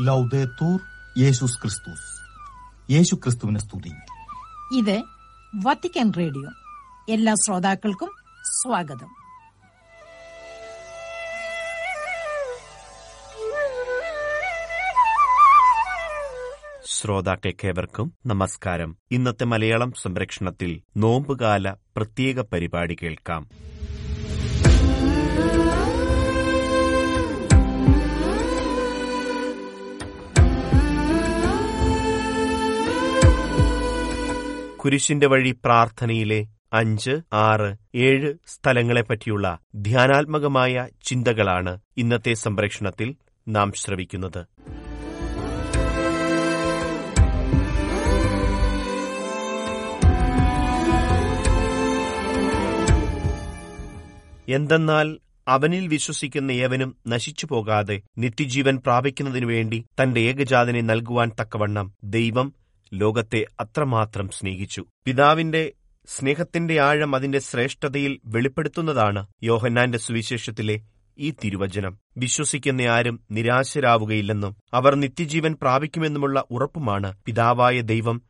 ലൗദേത്തൂർ യേശുസ് ക്രിസ്തുസ് യേശു ക്രിസ്തുവിനെ സ്തുതി ഇത് വത്തിക്കാൻ റേഡിയോ. എല്ലാ ശ്രോതാക്കൾക്കും സ്വാഗതം. ശ്രോതാക്കൾക്കേവർക്കും നമസ്കാരം. ഇന്നത്തെ മലയാളം സംരക്ഷണത്തിൽ നോമ്പുകാല പ്രത്യേക പരിപാടി കേൾക്കാം. കുരിശിന്റെ വഴി പ്രാർത്ഥനയിലെ അഞ്ച് ആറ് ഏഴ് സ്ഥലങ്ങളെപ്പറ്റിയുള്ള ധ്യാനാത്മകമായ ചിന്തകളാണ് ഇന്നത്തെ സംപ്രേഷണത്തിൽ നാം ശ്രവിക്കുന്നത്. എന്തെന്നാൽ അവനിൽ വിശ്വസിക്കുന്ന ഏവനും നശിച്ചു പോകാതെ നിത്യജീവൻ പ്രാപിക്കുന്നതിനു വേണ്ടി തന്റെ ഏകജാതനെ നൽകുവാൻ തക്കവണ്ണം ദൈവം ലോകത്തെ അത്രമാത്രം സ്നേഹിച്ചു. പിതാവിന്റെ സ്നേഹത്തിന്റെ ആഴം അതിന്റെ ശ്രേഷ്ഠതയിൽ വെളിപ്പെടുത്തുന്നതാണ് യോഹന്നാന്റെ സുവിശേഷത്തിലെ ഈ തിരുവചനം. വിശ്വസിക്കുന്ന ആരും നിരാശരാവുകയില്ലെന്നും അവർ നിത്യജീവൻ പ്രാപിക്കുമെന്നുമുള്ള ഉറപ്പുമാണ് പിതാവായ ദൈവം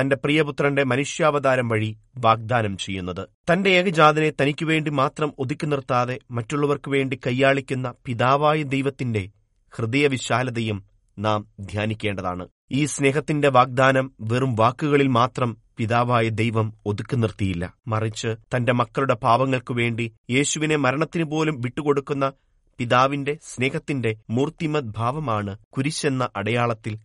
തന്റെ പ്രിയപുത്രന്റെ മനുഷ്യാവതാരം വഴി വാഗ്ദാനം ചെയ്യുന്നത്. തന്റെ ഏകജാതനെ തനിക്കു വേണ്ടി മാത്രം ഒതുക്കി നിർത്താതെ മറ്റുള്ളവർക്കു വേണ്ടി കൈയാളിക്കുന്ന പിതാവായ ദൈവത്തിന്റെ ഹൃദയവിശാലതയും നാം ധ്യാനിക്കേണ്ടതാണ്. ഈ സ്നേഹത്തിന്റെ വാഗ്ദാനം വെറും വാക്കുകളിൽ മാത്രം പിതാവായ ദൈവം ഒതുക്കി നിർത്തിയില്ല. മറിച്ച് തന്റെ മക്കളുടെ പാവങ്ങൾക്കു വേണ്ടി യേശുവിനെ മരണത്തിനു പോലും വിട്ടുകൊടുക്കുന്ന പിതാവിന്റെ സ്നേഹത്തിന്റെ മൂർത്തിമത് ഭാവമാണ് കുരിശെന്ന അടയാളത്തിൽ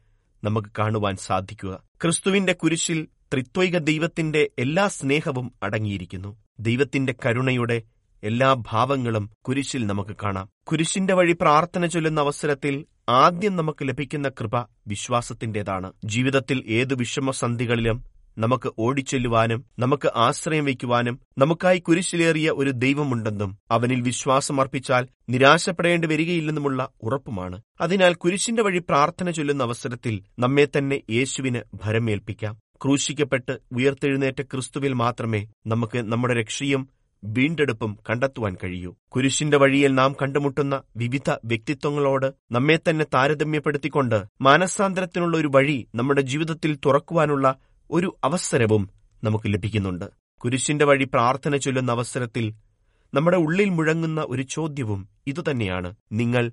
നമുക്ക് കാണുവാൻ സാധിക്കുക. ക്രിസ്തുവിന്റെ കുരിശിൽ ത്രിത്വൈക ദൈവത്തിന്റെ എല്ലാ സ്നേഹവും അടങ്ങിയിരിക്കുന്നു. ദൈവത്തിന്റെ കരുണയുടെ എല്ലാ ഭാവങ്ങളും കുരിശിൽ നമുക്ക് കാണാം. കുരിശിന്റെ വഴി പ്രാർത്ഥന ചൊല്ലുന്ന അവസരത്തിൽ ആദ്യം നമുക്ക് ലഭിക്കുന്ന കൃപ വിശ്വാസത്തിന്റേതാണ്. ജീവിതത്തിൽ ഏതു വിഷമസന്ധികളിലും നമുക്ക് ഓടിച്ചെല്ലുവാനും നമുക്ക് ആശ്രയം വയ്ക്കുവാനും നമുക്കായി കുരിശിലേറിയ ഒരു ദൈവമുണ്ടെന്നും അവനിൽ വിശ്വാസമർപ്പിച്ചാൽ നിരാശപ്പെടേണ്ടി വരികയില്ലെന്നുമുള്ള ഉറപ്പുമാണ്. അതിനാൽ കുരിശിന്റെ വഴി പ്രാർത്ഥന ചൊല്ലുന്ന അവസരത്തിൽ നമ്മെ തന്നെ യേശുവിന് ഭരമേൽപ്പിക്കാം. ക്രൂശിക്കപ്പെട്ട് ഉയർത്തെഴുന്നേറ്റ ക്രിസ്തുവിൽ മാത്രമേ നമുക്ക് നമ്മുടെ രക്ഷയും വീണ്ടെടുപ്പും കണ്ടെത്തുവാൻ കഴിയൂ. കുരിശിന്റെ വഴിയിൽ നാം കണ്ടുമുട്ടുന്ന വിവിധ വ്യക്തിത്വങ്ങളോട് നമ്മെ തന്നെ താരതമ്യപ്പെടുത്തിക്കൊണ്ട് മാനസാന്തരത്തിനുള്ള ഒരു വഴി നമ്മുടെ ജീവിതത്തിൽ തുറക്കുവാനുള്ള ഒരു അവസരവും നമുക്ക് ലഭിക്കുന്നുണ്ട്. കുരിശിന്റെ വഴി പ്രാർത്ഥന ചൊല്ലുന്ന അവസരത്തിൽ നമ്മുടെ ഉള്ളിൽ മുഴങ്ങുന്ന ഒരു ചോദ്യവും ഇതുതന്നെയാണ്. നിങ്ങൾ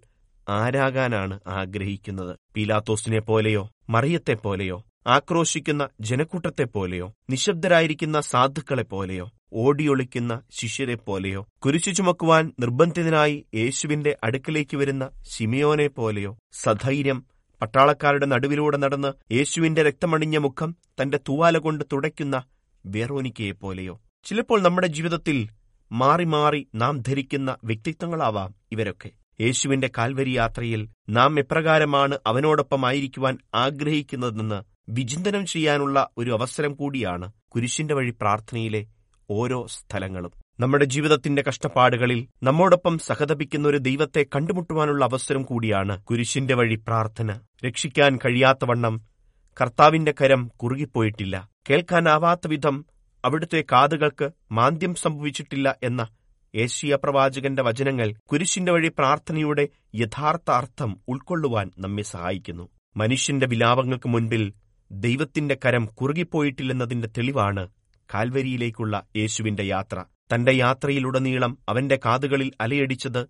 ആരാകാനാണ് ആഗ്രഹിക്കുന്നത്? പീലാത്തോസിനെ പോലെയോ? മറിയത്തെ പോലെയോ? ആക്രോശിക്കുന്ന ജനക്കൂട്ടത്തെപ്പോലെയോ നിശബ്ദരായിരിക്കുന്ന സാധുക്കളെപ്പോലെയോ ഓടിയൊളിക്കുന്ന ശിഷ്യരെപ്പോലെയോ കുരിശു ചുമക്കുവാൻ നിർബന്ധിതനായി യേശുവിന്റെ അടുക്കലേക്ക് വരുന്ന ശിമിയോനെ പോലെയോ സധൈര്യം പട്ടാളക്കാരുടെ നടുവിലൂടെ നടന്ന് യേശുവിന്റെ രക്തമണിഞ്ഞ മുഖം തന്റെ തൂവാല കൊണ്ട് തുടയ്ക്കുന്ന വേറോനിക്കയെപ്പോലെയോ. ചിലപ്പോൾ നമ്മുടെ ജീവിതത്തിൽ മാറി മാറി നാം ധരിക്കുന്ന വ്യക്തിത്വങ്ങളാവാം ഇവരൊക്കെ. യേശുവിന്റെ കാൽവരി യാത്രയിൽ നാം എപ്രകാരമാണ് അവനോടൊപ്പമായിരിക്കുവാൻ ആഗ്രഹിക്കുന്നതെന്ന് വിചിന്തനം ചെയ്യാനുള്ള ഒരു അവസരം കൂടിയാണ് കുരിശിന്റെ വഴി പ്രാർത്ഥനയിലെ ഓരോ സ്ഥലങ്ങളും. നമ്മുടെ ജീവിതത്തിന്റെ കഷ്ടപ്പാടുകളിൽ നമ്മോടൊപ്പം സഹതപിക്കുന്ന ഒരു ദൈവത്തെ കണ്ടുമുട്ടുവാനുള്ള അവസരം കൂടിയാണ് കുരിശിന്റെ വഴി പ്രാർത്ഥന. രക്ഷിക്കാൻ കഴിയാത്തവണ്ണം കർത്താവിന്റെ കരം കുറുകിപ്പോയിട്ടില്ല. കേൾക്കാനാവാത്ത വിധം അവിടുത്തെ കാതുകൾക്ക് മാന്ദ്യം സംഭവിച്ചിട്ടില്ല എന്ന ഏഷ്യ പ്രവാചകന്റെ വചനങ്ങൾ കുരിശിന്റെ വഴി പ്രാർത്ഥനയുടെ യഥാർത്ഥ അർത്ഥം ഉൾക്കൊള്ളുവാൻ നമ്മെ സഹായിക്കുന്നു. മനുഷ്യന്റെ വിലാപങ്ങൾക്ക് മുൻപിൽ ദൈവത്തിന്റെ കരം കുറുകിപ്പോയിട്ടില്ലെന്നതിന്റെ തെളിവാണ് കാൽവരിയിലേക്കുള്ള യേശുവിന്റെ യാത്ര. തന്റെ യാത്രയിലുടനീളം അവന്റെ കാതുകളിൽ അലയടിച്ചത്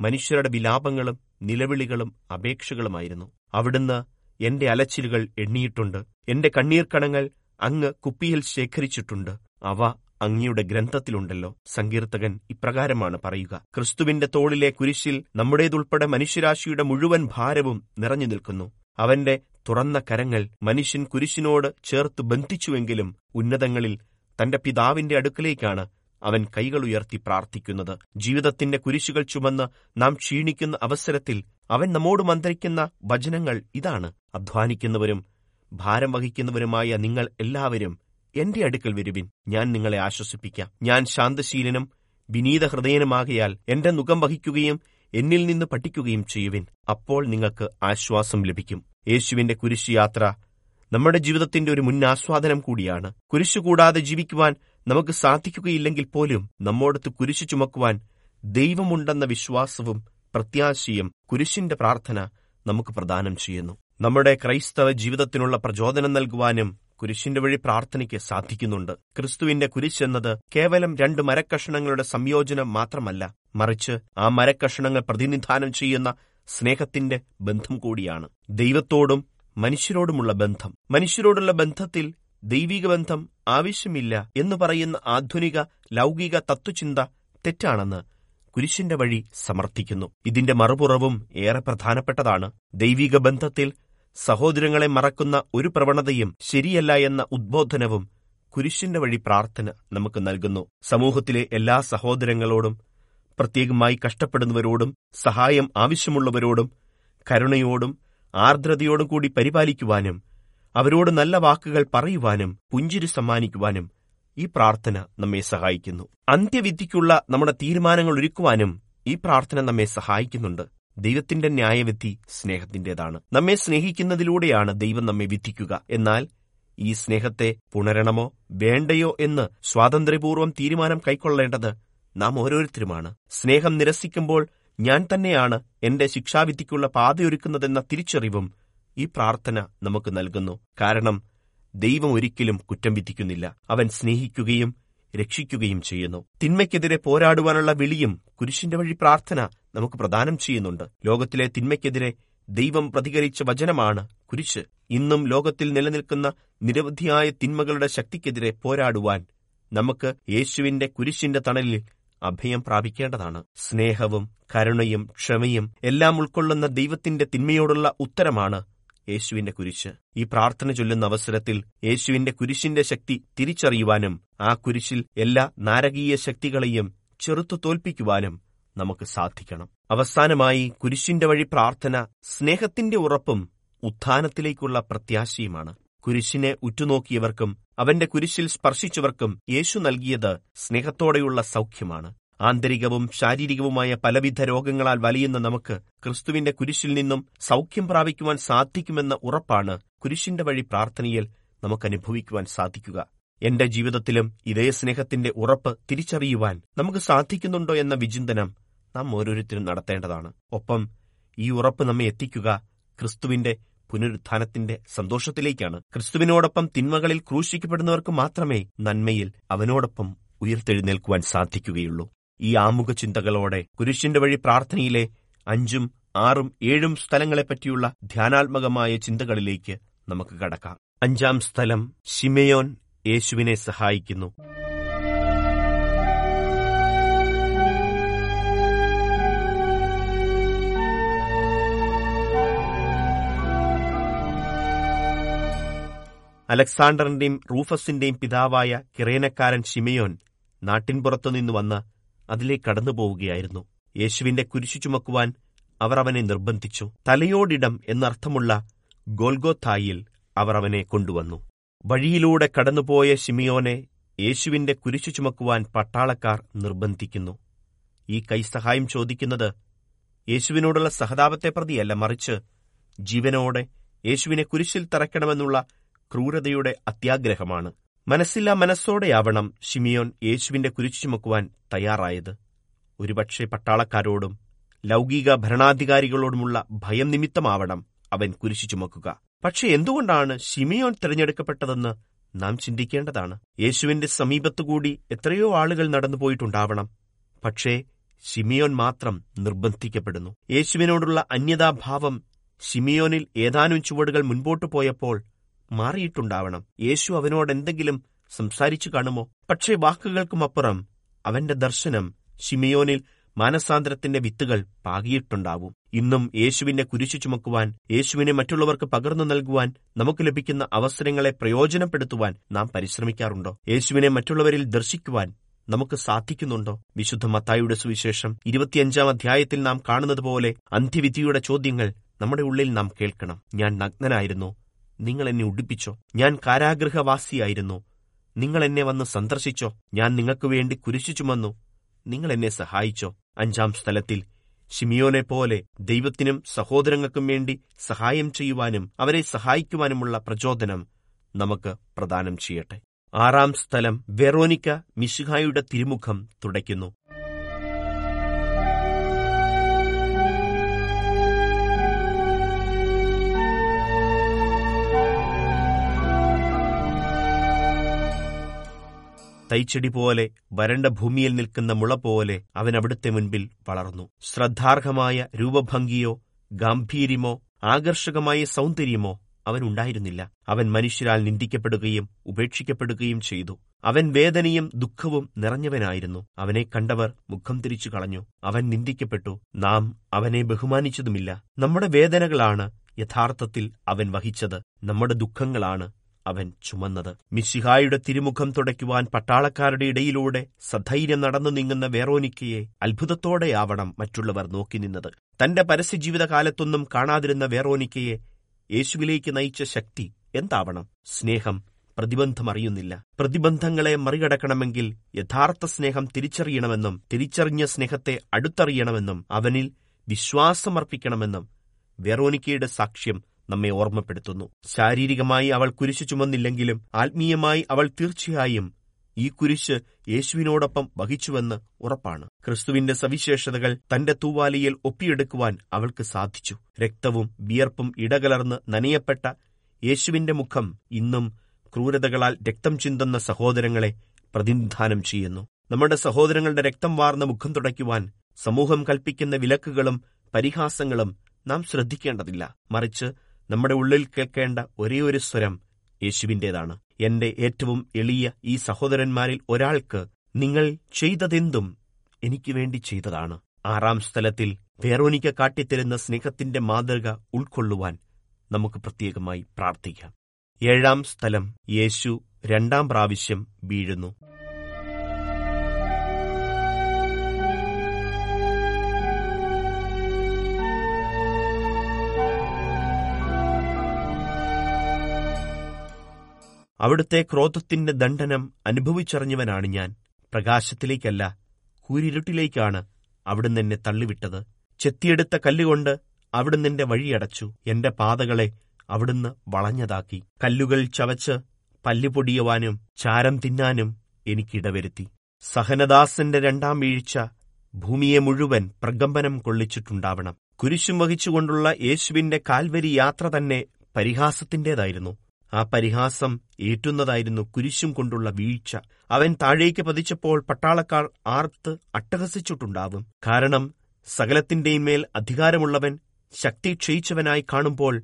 മനുഷ്യരുടെ വിലാപങ്ങളും നിലവിളികളും അപേക്ഷകളുമായിരുന്നു. അവിടുന്ന് എന്റെ അലച്ചിലുകൾ എണ്ണിയിട്ടുണ്ട്. എന്റെ കണ്ണീർക്കണങ്ങൾ അങ്ങ് കുപ്പിയിൽ ശേഖരിച്ചിട്ടുണ്ട്. അവ അങ്ങയുടെ ഗ്രന്ഥത്തിലുണ്ടല്ലോ. സങ്കീർത്തകൻ ഇപ്രകാരമാണ് പറയുക. ക്രിസ്തുവിന്റെ തോളിലെ കുരിശിൽ നമ്മുടേതുൾപ്പെടെ മനുഷ്യരാശിയുടെ മുഴുവൻ ഭാരവും നിറഞ്ഞു നിൽക്കുന്നു. അവന്റെ തുറന്ന കരങ്ങൾ മനുഷ്യൻ കുരിശിനോട് ചേർത്ത് ബന്ധിച്ചുവെങ്കിലും ഉന്നതങ്ങളിൽ തന്റെ പിതാവിന്റെ അടുക്കലേക്കാണ് അവൻ കൈകളുയർത്തി പ്രാർത്ഥിക്കുന്നത്. ജീവിതത്തിന്റെ കുരിശുകൾ ചുമന്ന് നാം ക്ഷീണിക്കുന്ന അവസരത്തിൽ അവൻ നമ്മോട് മന്ത്രിക്കുന്ന വചനങ്ങൾ ഇതാണ്. അധ്വാനിക്കുന്നവരും ഭാരം വഹിക്കുന്നവരുമായ നിങ്ങൾ എല്ലാവരും എന്റെ അടുക്കൽ വരുവിൻ. ഞാൻ നിങ്ങളെ ആശ്വസിപ്പിക്കാം. ഞാൻ ശാന്തശീലനും വിനീത ഹൃദയനുമാകയാൽ എന്റെ മുഖം വഹിക്കുകയും എന്നിൽ നിന്ന് പഠിക്കുകയും ചെയ്യുവിൻ. അപ്പോൾ നിങ്ങൾക്ക് ആശ്വാസം ലഭിക്കും. യേശുവിന്റെ കുരിശ് യാത്ര നമ്മുടെ ജീവിതത്തിന്റെ ഒരു മുൻ ആസ്വാദനം കൂടിയാണ്. കുരിശു കൂടാതെ ജീവിക്കുവാൻ നമുക്ക് സാധിക്കുകയില്ലെങ്കിൽ പോലും നമ്മോടത്ത് കുരിശു ചുമക്കുവാൻ ദൈവമുണ്ടെന്ന വിശ്വാസവും പ്രത്യാശയും കുരിശിന്റെ പ്രാർത്ഥന നമുക്ക് പ്രദാനം ചെയ്യുന്നു. നമ്മുടെ ക്രൈസ്തവ ജീവിതത്തിനുള്ള പ്രചോദനം നൽകുവാനും കുരിശിന്റെ വഴി പ്രാർത്ഥനയ്ക്ക് സാധിക്കുന്നുണ്ട്. ക്രിസ്തുവിന്റെ കുരിശ് എന്നത് കേവലം രണ്ട് മരക്കഷണങ്ങളുടെ സംയോജനം മാത്രമല്ല മറിച്ച് ആ മരക്കഷണങ്ങൾ പ്രതിനിധാനം ചെയ്യുന്ന സ്നേഹത്തിന്റെ ബന്ധം കൂടിയാണ്. ദൈവത്തോടും മനുഷ്യരോടുമുള്ള ബന്ധം. മനുഷ്യരോടുള്ള ബന്ധത്തിൽ ദൈവിക ബന്ധം ആവശ്യമില്ല എന്ന് പറയുന്ന ആധുനിക ലൗകിക തത്വചിന്ത തെറ്റാണെന്ന് കുരിശിന്റെ വഴി സമർത്ഥിക്കുന്നു. ഇതിന്റെ മറുപുറവും ഏറെ പ്രധാനപ്പെട്ടതാണ്. ദൈവിക ബന്ധത്തിൽ സഹോദരങ്ങളെ മറക്കുന്ന ഒരു പ്രവണതയും ശരിയല്ല എന്ന ഉദ്ബോധനവും കുരിശിന്റെ വഴി പ്രാർത്ഥന നമുക്ക് നൽകുന്നു. സമൂഹത്തിലെ എല്ലാ സഹോദരങ്ങളോടും പ്രത്യേകമായി കഷ്ടപ്പെടുന്നവരോടും സഹായം ആവശ്യമുള്ളവരോടും കരുണയോടും ആർദ്രതയോടും കൂടി പരിപാലിക്കുവാനും അവരോട് നല്ല വാക്കുകൾ പറയുവാനും പുഞ്ചിരി സമ്മാനിക്കുവാനും ഈ പ്രാർത്ഥന നമ്മെ സഹായിക്കുന്നു. അന്ത്യവിധിക്കുള്ള നമ്മുടെ തീരുമാനങ്ങൾ ഒരുക്കുവാനും ഈ പ്രാർത്ഥന നമ്മെ സഹായിക്കുന്നുണ്ട്. ദൈവത്തിന്റെ ന്യായവിധി സ്നേഹത്തിന്റേതാണ്. നമ്മെ സ്നേഹിക്കുന്നതിലൂടെയാണ് ദൈവം നമ്മെ വിധിക്കുക. എന്നാൽ ഈ സ്നേഹത്തെ പുണരണമോ വേണ്ടയോ എന്ന് സ്വാതന്ത്ര്യപൂർവം തീരുമാനം കൈക്കൊള്ളേണ്ടത് നാം ഓരോരുത്തരുമാണ്. സ്നേഹം നിരസിക്കുമ്പോൾ ഞാൻ തന്നെയാണ് എന്റെ ശിക്ഷാവിധിക്കുള്ള പാതയൊരുക്കുന്നതെന്ന തിരിച്ചറിവും ഈ പ്രാർത്ഥന നമുക്ക് നൽകുന്നു. കാരണം ദൈവം ഒരിക്കലും കുറ്റം വിധിക്കുന്നില്ല. അവൻ സ്നേഹിക്കുകയും രക്ഷിക്കുകയും ചെയ്യുന്നു. തിന്മയ്ക്കെതിരെ പോരാടുവാനുള്ള വിളിയും കുരിശിന്റെ വഴി പ്രാർത്ഥന നമുക്ക് പ്രദാനം ചെയ്യുന്നുണ്ട്. ലോകത്തിലെ തിന്മയ്ക്കെതിരെ ദൈവം പ്രതികരിച്ച വചനമാണ് കുരിശ്. ഇന്നും ലോകത്തിൽ നിലനിൽക്കുന്ന നിരവധിയായ തിന്മകളുടെ ശക്തിക്കെതിരെ പോരാടുവാൻ നമുക്ക് യേശുവിന്റെ കുരിശിന്റെ തണലിൽ അഭയം പ്രാപിക്കേണ്ടതാണ്. സ്നേഹവും കരുണയും ക്ഷമയും എല്ലാം ഉൾക്കൊള്ളുന്ന ദൈവത്തിന്റെ തിന്മയോടുള്ള ഉത്തരമാണ് യേശുവിന്റെ കുരിശ്. ഈ പ്രാർത്ഥന ചൊല്ലുന്ന അവസരത്തിൽ യേശുവിന്റെ കുരിശിന്റെ ശക്തി തിരിച്ചറിയുവാനും ആ കുരിശിൽ എല്ലാ നാരകീയ ശക്തികളെയും ചെറുത്തു തോൽപ്പിക്കുവാനും നമുക്ക് സാധിക്കണം. അവസാനമായി കുരിശിന്റെ വഴി പ്രാർത്ഥന സ്നേഹത്തിന്റെ ഉറപ്പും ഉത്ഥാനത്തിലേക്കുള്ള പ്രത്യാശയുമാണ്. കുരിശിനെ ഉറ്റുനോക്കിയവർക്കും അവന്റെ കുരിശിൽ സ്പർശിച്ചവർക്കും യേശു നൽകിയത് സ്നേഹത്തോടെയുള്ള സൗഖ്യമാണ്. ആന്തരികവും ശാരീരികവുമായ പലവിധ രോഗങ്ങളാൽ വലിയുന്ന നമുക്ക് ക്രിസ്തുവിന്റെ കുരിശിൽ നിന്നും സൗഖ്യം പ്രാപിക്കുവാൻ സാധിക്കുമെന്ന ഉറപ്പാണ് കുരിശിന്റെ വഴി പ്രാർത്ഥനയിൽ നമുക്ക് അനുഭവിക്കുവാൻ സാധിക്കുക. എന്റെ ജീവിതത്തിലും ഇതേ സ്നേഹത്തിന്റെ ഉറപ്പ് തിരിച്ചറിയുവാൻ നമുക്ക് സാധിക്കുന്നുണ്ടോ എന്ന വിചിന്തനം നാം ഓരോരുത്തരും നടത്തേണ്ടതാണ്. ഒപ്പം ഈ ഉറപ്പ് നമ്മെ എത്തിക്കുക ക്രിസ്തുവിന്റെ പുനരുത്ഥാനത്തിന്റെ സന്തോഷത്തിലേക്കാണ്. ക്രിസ്തുവിനോടൊപ്പം തിന്മകളിൽ ക്രൂശിക്കപ്പെടുന്നവർക്ക് മാത്രമേ നന്മയിൽ അവനോടൊപ്പം ഉയർത്തെഴുന്നേൽക്കുവാൻ സാധിക്കുകയുള്ളൂ. ഈ ആമുഖ ചിന്തകളോടെ കുരിശിന്റെ വഴി പ്രാർത്ഥനയിലെ അഞ്ചും ആറും ഏഴും സ്ഥലങ്ങളെപ്പറ്റിയുള്ള ധ്യാനാത്മകമായ ചിന്തകളിലേക്ക് നമുക്ക് കടക്കാം. അഞ്ചാം സ്ഥലം ഷിമയോൻ യേശുവിനെ സഹായിക്കുന്നു. അലക്സാണ്ടറിന്റെയും റൂഫസിന്റെയും പിതാവായ കിറേനക്കാരൻ ഷിമയോൻ നാട്ടിൻപുറത്തുനിന്ന് വന്ന് അതിലേക്ക് കടന്നുപോവുകയായിരുന്നു യേശുവിന്റെ കുരിശു ചുമക്കുവാൻ അവർ അവനെ നിർബന്ധിച്ചു. തലയോടിടം എന്നർത്ഥമുള്ള ഗോൽഗോത്തായിൽ അവർ അവനെ കൊണ്ടുവന്നു. വഴിയിലൂടെ കടന്നുപോയ ഷിമിയോനെ യേശുവിന്റെ കുരിശു ചുമക്കുവാൻ പട്ടാളക്കാർ നിർബന്ധിക്കുന്നു. ഈ കൈസഹായം ചോദിക്കുന്നത് യേശുവിനോടുള്ള സഹതാപത്തെ പ്രതിയല്ല മറിച്ച് ജീവനോടെ യേശുവിനെ കുരിശിൽ തറയ്ക്കണമെന്നുള്ള ക്രൂരതയുടെ അത്യാഗ്രഹമാണ്. മനസ്സില്ലാ മനസ്സോടെയാവണം ഷിമിയോൻ യേശുവിന്റെ കുരിശു ചുമക്കുവാൻ തയ്യാറായത്. ഒരുപക്ഷെ പട്ടാളക്കാരോടും ലൗകിക ഭരണാധികാരികളോടുമുള്ള ഭയം നിമിത്തമാവണം അവൻ കുരിശു ചുമക്കുക. പക്ഷെ എന്തുകൊണ്ടാണ് ഷിമിയോൻ തിരഞ്ഞെടുക്കപ്പെട്ടതെന്ന് നാം ചിന്തിക്കേണ്ടതാണ്. യേശുവിന്റെ സമീപത്തുകൂടി എത്രയോ ആളുകൾ നടന്നുപോയിട്ടുണ്ടാവണം. പക്ഷേ ഷിമിയോൻ മാത്രം നിർബന്ധിക്കപ്പെടുന്നു. യേശുവിനോടുള്ള അന്യതാഭാവം ഷിമിയോനിൽ ഏതാനും ചുവടുകൾ മുൻപോട്ടു പോയപ്പോൾ മാറിയിട്ടുണ്ടാവണം. യേശു അവനോട് എന്തെങ്കിലും സംസാരിച്ചു കാണുമോ? പക്ഷേ വാക്കുകൾക്കുമപ്പുറം അവന്റെ ദർശനം ഷിമിയോനിൽ മാനസാന്തരത്തിന്റെ വിത്തുകൾ പാകിയിട്ടുണ്ടാവും. ഇന്നും യേശുവിന്റെ കുരിശു ചുമക്കുവാൻ യേശുവിനെ മറ്റുള്ളവർക്ക് പകർന്നു നൽകുവാൻ നമുക്ക് ലഭിക്കുന്ന അവസരങ്ങളെ പ്രയോജനപ്പെടുത്തുവാൻ നാം പരിശ്രമിക്കാറുണ്ടോ? യേശുവിനെ മറ്റുള്ളവരിൽ ദർശിക്കുവാൻ നമുക്ക് സാധിക്കുന്നുണ്ടോ? വിശുദ്ധ മത്തായുടെ സുവിശേഷം ഇരുപത്തിയഞ്ചാം അധ്യായത്തിൽ നാം കാണുന്നത് പോലെ അന്ത്യവിധിയുടെ ചോദ്യങ്ങൾ നമ്മുടെ ഉള്ളിൽ നാം കേൾക്കണം. ഞാൻ നഗ്നനായിരുന്നു. നിങ്ങൾ എന്നെ ഉടുപ്പിച്ചോ? ഞാൻ കാരാഗൃഹവാസിയായിരുന്നു. നിങ്ങൾ എന്നെ വന്ന് സന്ദർശിച്ചോ? ഞാൻ നിങ്ങൾക്കു വേണ്ടി കുരിശു ചുമന്നു നിങ്ങൾ എന്നെ സഹായിച്ചോ? അഞ്ചാം സ്ഥലത്തിൽ ഷിമിയോനെ പോലെ ദൈവത്തിനും സഹോദരങ്ങൾക്കും വേണ്ടി സഹായം ചെയ്യുവാനും അവരെ സഹായിക്കുവാനുമുള്ള പ്രചോദനം നമുക്ക് പ്രദാനം ചെയ്യട്ടെ. ആറാം സ്ഥലം വെറോനിക്ക മിശുഹായുടെ തിരുമുഖം തുടയ്ക്കുന്നു. തൈച്ചെടി പോലെ വരണ്ട ഭൂമിയിൽ നിൽക്കുന്ന മുള പോലെ അവൻ അവിടുത്തെ മുൻപിൽ വളർന്നു. ശ്രദ്ധാർഹമായ രൂപഭംഗിയോ ഗാംഭീര്യമോ ആകർഷകമായ സൗന്ദര്യമോ അവൻ ഉണ്ടായിരുന്നില്ല. അവൻ മനുഷ്യരാൽ നിന്ദിക്കപ്പെടുകയും ഉപേക്ഷിക്കപ്പെടുകയും ചെയ്തു. അവൻ വേദനയും ദുഃഖവും നിറഞ്ഞവനായിരുന്നു. അവനെ കണ്ടവർ മുഖം തിരിച്ചു കളഞ്ഞു. അവൻ നിന്ദിക്കപ്പെട്ടു. നാം അവനെ ബഹുമാനിച്ചതുമില്ല. നമ്മുടെ വേദനകളാണ് യഥാർത്ഥത്തിൽ അവൻ വഹിച്ചത്. നമ്മുടെ ദുഃഖങ്ങളാണ് അവൻ ചുമന്നത്. മിശിഹായുടെ തിരുമുഖം തുടയ്ക്കുവാൻ പട്ടാളക്കാരുടെ ഇടയിലൂടെ സധൈര്യം നടന്നു നീങ്ങുന്ന വേറോനിക്കയെ അത്ഭുതത്തോടെയാവണം മറ്റുള്ളവർ നോക്കി നിന്നത്. തന്റെ പരസ്യജീവിതകാലത്തൊന്നും കാണാതിരുന്ന വേറോനിക്കയെ യേശുവിലേക്ക് നയിച്ച ശക്തി എന്താവണം? സ്നേഹം പ്രതിബന്ധമറിയുന്നില്ല. പ്രതിബന്ധങ്ങളെ മറികടക്കണമെങ്കിൽ യഥാർത്ഥ സ്നേഹം തിരിച്ചറിയണമെന്നും തിരിച്ചറിഞ്ഞ സ്നേഹത്തെ അടുത്തറിയണമെന്നും അവനിൽ വിശ്വാസമർപ്പിക്കണമെന്നും വെറോനിക്കയുടെ സാക്ഷ്യം നമ്മെ ഓർമ്മപ്പെടുത്തുന്നു. ശാരീരികമായി അവൾ കുരിശു ചുമന്നില്ലെങ്കിലും ആത്മീയമായി അവൾ തീർച്ചയായും ഈ കുരിശ് യേശുവിനോടൊപ്പം വഹിച്ചുവെന്ന് ഉറപ്പാണ്. ക്രിസ്തുവിന്റെ സവിശേഷതകൾ തന്റെ തൂവാലിയിൽ ഒപ്പിയെടുക്കുവാൻ അവൾക്ക് സാധിച്ചു. രക്തവും വിയർപ്പും ഇടകലർന്ന് നനയപ്പെട്ട യേശുവിന്റെ മുഖം ഇന്നും ക്രൂരതകളാൽ രക്തം ചിന്തുന്ന സഹോദരങ്ങളെ പ്രതിനിധാനം ചെയ്യുന്നു. നമ്മുടെ സഹോദരങ്ങളുടെ രക്തം വാർന്ന മുഖം തുടയ്ക്കുവാൻ സമൂഹം കൽപ്പിക്കുന്ന വിലക്കുകളും പരിഹാസങ്ങളും നാം ശ്രദ്ധിക്കേണ്ടതില്ല. മറിച്ച് നമ്മുടെ ഉള്ളിൽ കേൾക്കേണ്ട ഒരേ ഒരു സ്വരം യേശുവിന്റേതാണ് എന്റെ ഏറ്റവും എളിയ ഈ സഹോദരന്മാരിൽ ഒരാൾക്ക് നിങ്ങൾ ചെയ്തതെന്തും എനിക്ക് വേണ്ടി ചെയ്തതാണ്. ആറാം സ്ഥലത്തിൽ വേറോനിക്ക കാട്ടിത്തരുന്ന സ്നേഹത്തിന്റെ മാതൃക ഉൾക്കൊള്ളുവാൻ നമുക്ക് പ്രത്യേകമായി പ്രാർത്ഥിക്കാം. ഏഴാം സ്ഥലം യേശു രണ്ടാം പ്രാവശ്യം വീഴുന്നു. അവിടുത്തെ ക്രോധത്തിന്റെ ദണ്ഡനം അനുഭവിച്ചറിഞ്ഞവനാണ് ഞാൻ. പ്രകാശത്തിലേക്കല്ല കൂരിരുട്ടിലേക്കാണ് അവിടുന്ന് എന്നെ തള്ളിവിട്ടത്. ചെത്തിയെടുത്ത കല്ലുകൊണ്ട് അവിടുന്ന് എന്റെ വഴിയടച്ചു എന്റെ പാതകളെ അവിടുന്ന് വളഞ്ഞതാക്കി. കല്ലുകൾ ചവച്ച് പല്ലുപൊടിയുവാനും ചാരം തിന്നാനും എനിക്കിടവരുത്തി സഹനദാസന്റെ രണ്ടാം വീഴ്ച ഭൂമിയെ മുഴുവൻ പ്രകമ്പനം കൊള്ളിച്ചിട്ടുണ്ടാവണം. കുരിശും വഹിച്ചുകൊണ്ടുള്ള യേശുവിന്റെ കാൽവരി യാത്ര തന്നെ പരിഹാസത്തിന്റേതായിരുന്നു. ആ പരിഹാസം ഏറ്റുന്നതായിരുന്നു കുരിശും കൊണ്ടുള്ള വീഴ്ച. അവൻ താഴേക്ക് പതിച്ചപ്പോൾ പട്ടാളക്കാർ ആർത്ത് അട്ടഹസിച്ചിട്ടുണ്ടാവും. കാരണം സകലത്തിന്റെയും മേൽ അധികാരമുള്ളവൻ ശക്തി ക്ഷയിച്ചവനായി കാണുമ്പോൾ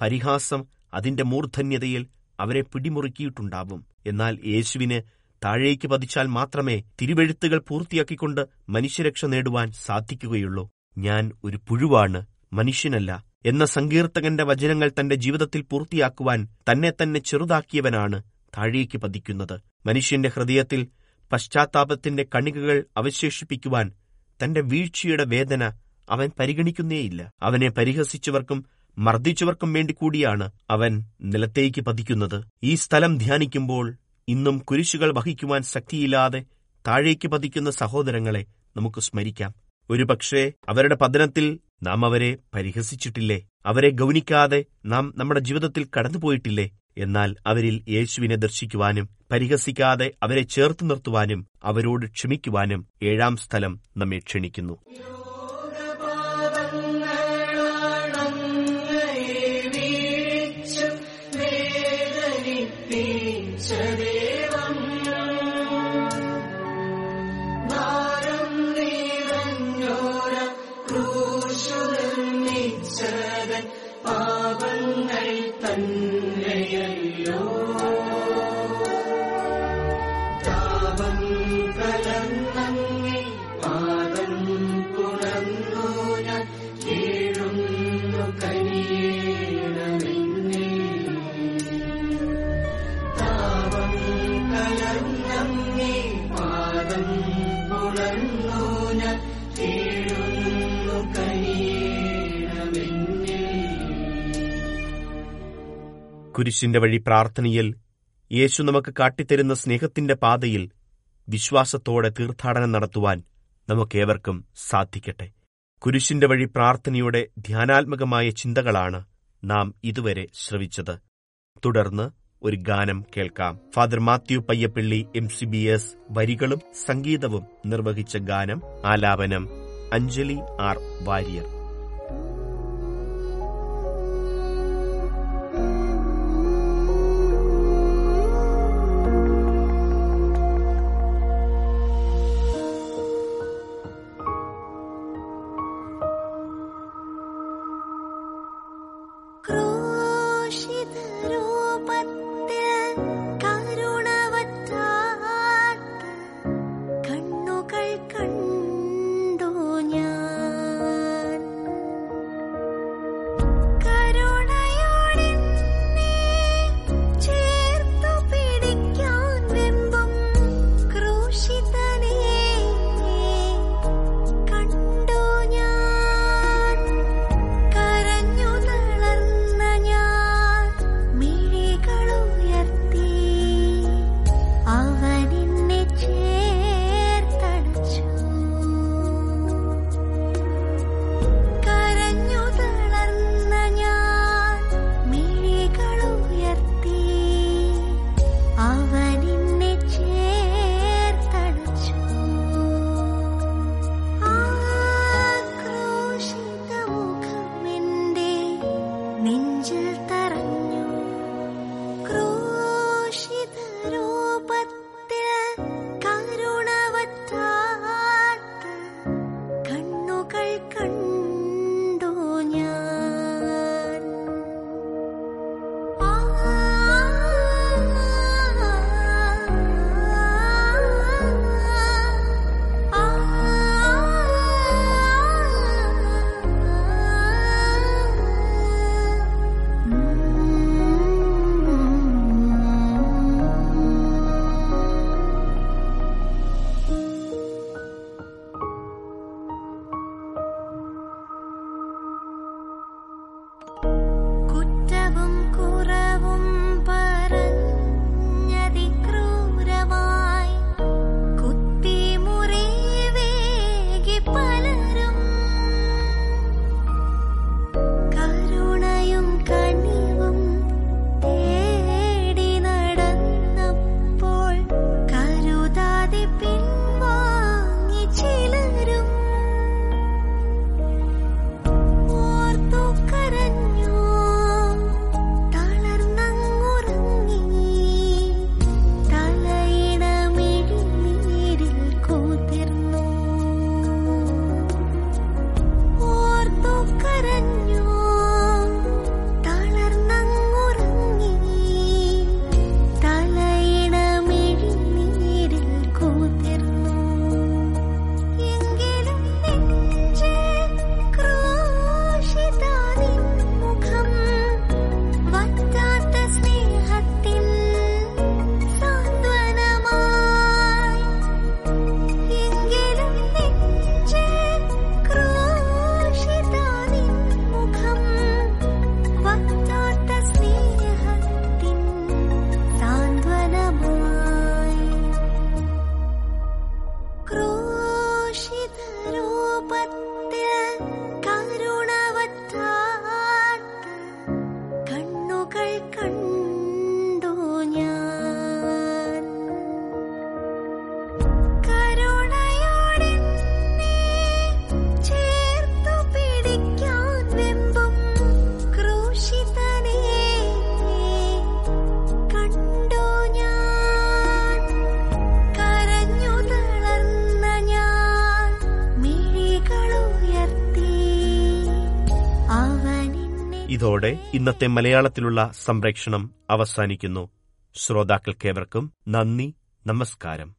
പരിഹാസം അതിന്റെ മൂർധന്യതയിൽ അവരെ പിടിമുറുക്കിയിട്ടുണ്ടാവും. എന്നാൽ യേശുവിന് താഴേക്ക് പതിച്ചാൽ മാത്രമേ തിരുവെഴുത്തുകൾ പൂർത്തിയാക്കിക്കൊണ്ട് മനുഷ്യരക്ഷ നേടുവാൻ സാധിക്കുകയുള്ളൂ. ഞാൻ ഒരു പുഴുവാണ് മനുഷ്യനല്ല. എന്ന സങ്കീർത്തകന്റെ വചനങ്ങൾ തന്റെ ജീവിതത്തിൽ പൂർത്തിയാക്കുവാൻ തന്നെ തന്നെ ചെറുതാക്കിയവനാണ് താഴേക്ക് പതിക്കുന്നത്. മനുഷ്യന്റെ ഹൃദയത്തിൽ പശ്ചാത്താപത്തിന്റെ കണികകൾ അവശേഷിപ്പിക്കുവാൻ തന്റെ വീഴ്ചയുടെ വേദന അവൻ പരിഗണിക്കുന്നേയില്ല. അവനെ പരിഹസിച്ചവർക്കും മർദ്ദിച്ചവർക്കും വേണ്ടി കൂടിയാണ് അവൻ നിലത്തേക്ക് പതിക്കുന്നത്. ഈ സ്ഥലം ധ്യാനിക്കുമ്പോൾ ഇന്നും കുരിശുകൾ വഹിക്കുവാൻ ശക്തിയില്ലാതെ താഴേക്ക് പതിക്കുന്ന സഹോദരങ്ങളെ നമുക്ക് സ്മരിക്കാം. ഒരുപക്ഷേ അവരുടെ പതനത്തിൽ നാം അവരെ പരിഹസിച്ചിട്ടില്ലേ? അവരെ ഗൗനിക്കാതെ നാം നമ്മുടെ ജീവിതത്തിൽ കടന്നുപോയിട്ടില്ലേ? എന്നാൽ അവരിൽ യേശുവിനെ ദർശിക്കുവാനും പരിഹസിക്കാതെ അവരെ ചേർത്ത് നിർത്തുവാനും അവരോട് ക്ഷമിക്കുവാനും ഏഴാം സ്ഥലം നമ്മെ ക്ഷണിക്കുന്നു. കുരിശിന്റെ വഴി പ്രാർത്ഥനയിൽ യേശു നമുക്ക് കാട്ടിത്തരുന്ന സ്നേഹത്തിന്റെ പാതയിൽ വിശ്വാസത്തോടെ തീർത്ഥാടനം നടത്തുവാൻ നമുക്കേവർക്കും സാധിക്കട്ടെ. കുരിശിന്റെ വഴി പ്രാർത്ഥനയുടെ ധ്യാനാത്മകമായ ചിന്തകളാണ് നാം ഇതുവരെ ശ്രവിച്ചത്. തുടർന്ന് ഒരു ഗാനം കേൾക്കാം. Father Mathew Payyappally M C B S വരികളും സംഗീതവും നിർവഹിച്ച ഗാനം ആലാപനം. അഞ്ജലി ആർ വാര്യർ. ഇന്നത്തെ മലയാളത്തിലുള്ള സംപ്രേക്ഷണം അവസാനിക്കുന്നു. ശ്രോതാക്കൾക്കേവർക്കും നന്ദി നമസ്കാരം.